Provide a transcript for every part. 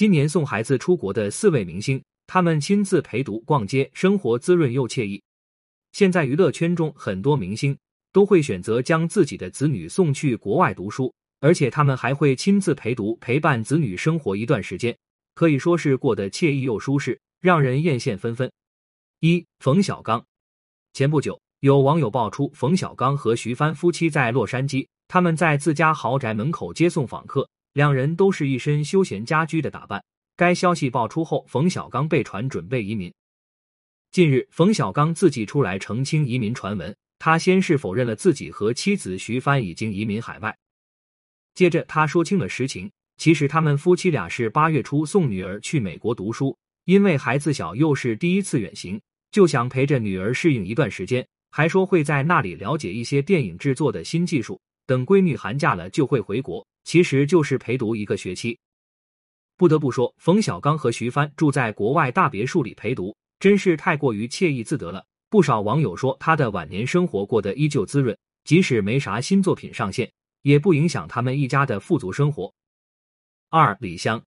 今年送孩子出国的四位明星，他们亲自陪读、逛街，生活滋润又惬意。现在娱乐圈中很多明星都会选择将自己的子女送去国外读书，而且他们还会亲自陪读，陪伴子女生活一段时间，可以说是过得惬意又舒适，让人艳羡纷纷。一冯小刚，前不久有网友爆出冯小刚和徐帆夫妻在洛杉矶，他们在自家豪宅门口接送访客，两人都是一身休闲家居的打扮。该消息爆出后，冯小刚被传准备移民。近日，冯小刚自己出来澄清移民传闻，他先是否认了自己和妻子徐帆已经移民海外，接着他说清了实情，其实他们夫妻俩是八月初送女儿去美国读书，因为孩子小又是第一次远行。就想陪着女儿适应一段时间，还说会在那里了解一些电影制作的新技术。等闺女寒假了就会回国，其实就是陪读一个学期。不得不说，冯小刚和徐帆住在国外大别墅里陪读，真是太过于惬意自得了。不少网友说，他的晚年生活过得依旧滋润，即使没啥新作品上线，也不影响他们一家的富足生活。二李湘，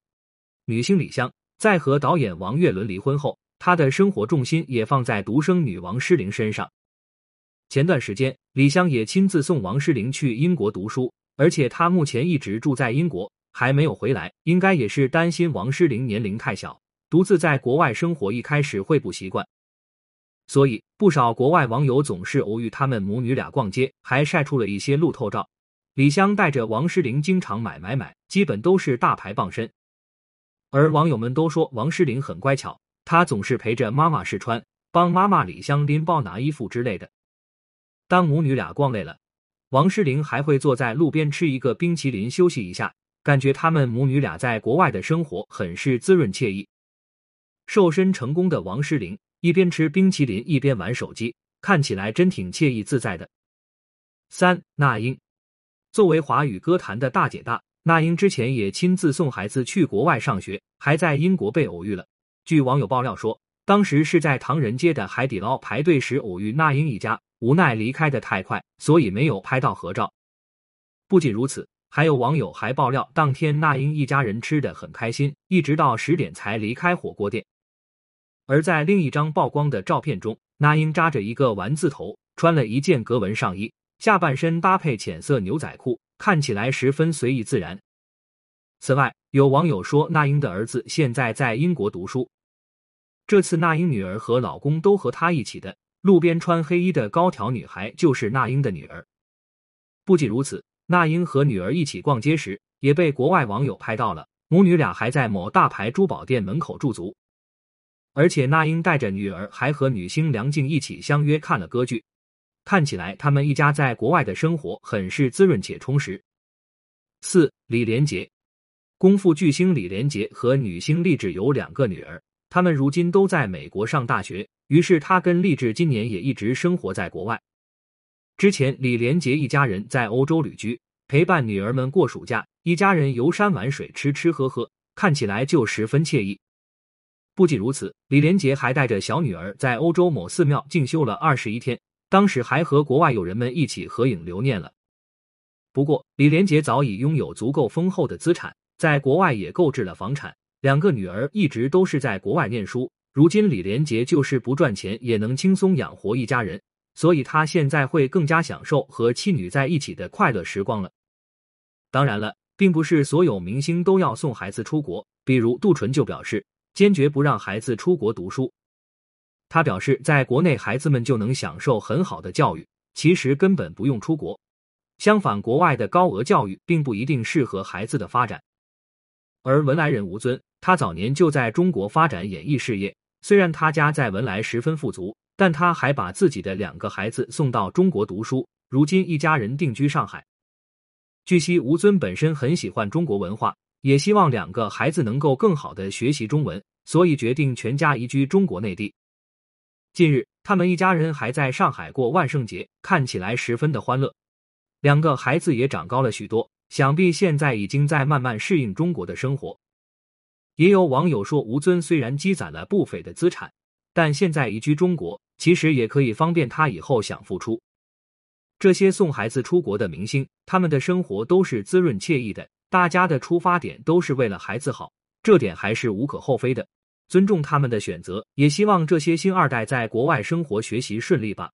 女星李湘在和导演王岳伦离婚后。她的生活重心也放在独生女王诗龄身上。前段时间，李湘也亲自送王诗龄去英国读书，而且她目前一直住在英国，还没有回来，应该也是担心王诗龄年龄太小，独自在国外生活一开始会不习惯。所以，不少国外网友总是偶遇他们母女俩逛街，还晒出了一些路透照。李湘带着王诗龄经常买买买，基本都是大牌傍身。而网友们都说王诗龄很乖巧。她总是陪着妈妈试穿，帮妈妈李湘拎包、拿衣服之类的。当母女俩逛累了，王诗龄还会坐在路边吃一个冰淇淋休息一下，感觉他们母女俩在国外的生活很是滋润惬意。瘦身成功的王诗龄一边吃冰淇淋一边玩手机，看起来真挺惬意自在的。三那英作为华语歌坛的大姐大，那英之前也亲自送孩子去国外上学，还在英国被偶遇了。据网友爆料说，当时是在唐人街的海底捞排队时偶遇那英一家，无奈离开的太快，所以没有拍到合照。不仅如此，还有网友还爆料，当天那英一家人吃的很开心，一直到十点才离开火锅店。而在另一张曝光的照片中，那英扎着一个丸字头，穿了一件格纹上衣，下半身搭配浅色牛仔裤，看起来十分随意自然。此外，有网友说，那英的儿子现在在英国读书。这次那英女儿和老公都和她一起的，路边穿黑衣的高挑女孩就是那英的女儿。不仅如此，那英和女儿一起逛街时，也被国外网友拍到了，母女俩还在某大牌珠宝店门口驻足。而且，那英带着女儿还和女星梁静一起相约看了歌剧，看起来他们一家在国外的生活很是滋润且充实。四李连杰。功夫巨星李连杰和女星励志有两个女儿，他们如今都在美国上大学。于是他跟励志今年也一直生活在国外。之前李连杰一家人在欧洲旅居，陪伴女儿们过暑假，一家人游山玩水，吃吃喝喝，看起来就十分惬意。不仅如此，李连杰还带着小女儿在欧洲某寺庙静修了二十一天，当时还和国外友人们一起合影留念了。不过，李连杰早已拥有足够丰厚的资产。在国外也购置了房产，两个女儿一直都是在国外念书。如今李连杰就是不赚钱也能轻松养活一家人，所以他现在会更加享受和妻女在一起的快乐时光了。当然了，并不是所有明星都要送孩子出国，比如杜淳就表示坚决不让孩子出国读书。他表示，在国内孩子们就能享受很好的教育，其实根本不用出国。相反，国外的高额教育并不一定适合孩子的发展。而文莱人吴尊，他早年就在中国发展演艺事业。虽然他家在文莱十分富足，但他还把自己的两个孩子送到中国读书。如今一家人定居上海。据悉，吴尊本身很喜欢中国文化，也希望两个孩子能够更好的学习中文，所以决定全家移居中国内地。近日，他们一家人还在上海过万圣节，看起来十分的欢乐。两个孩子也长高了许多。想必现在已经在慢慢适应中国的生活。也有网友说，吴尊虽然积攒了不菲的资产，但现在移居中国，其实也可以方便他以后想付出。这些送孩子出国的明星，他们的生活都是滋润惬意的，大家的出发点都是为了孩子好，这点还是无可厚非的，尊重他们的选择，也希望这些星二代在国外生活学习顺利吧。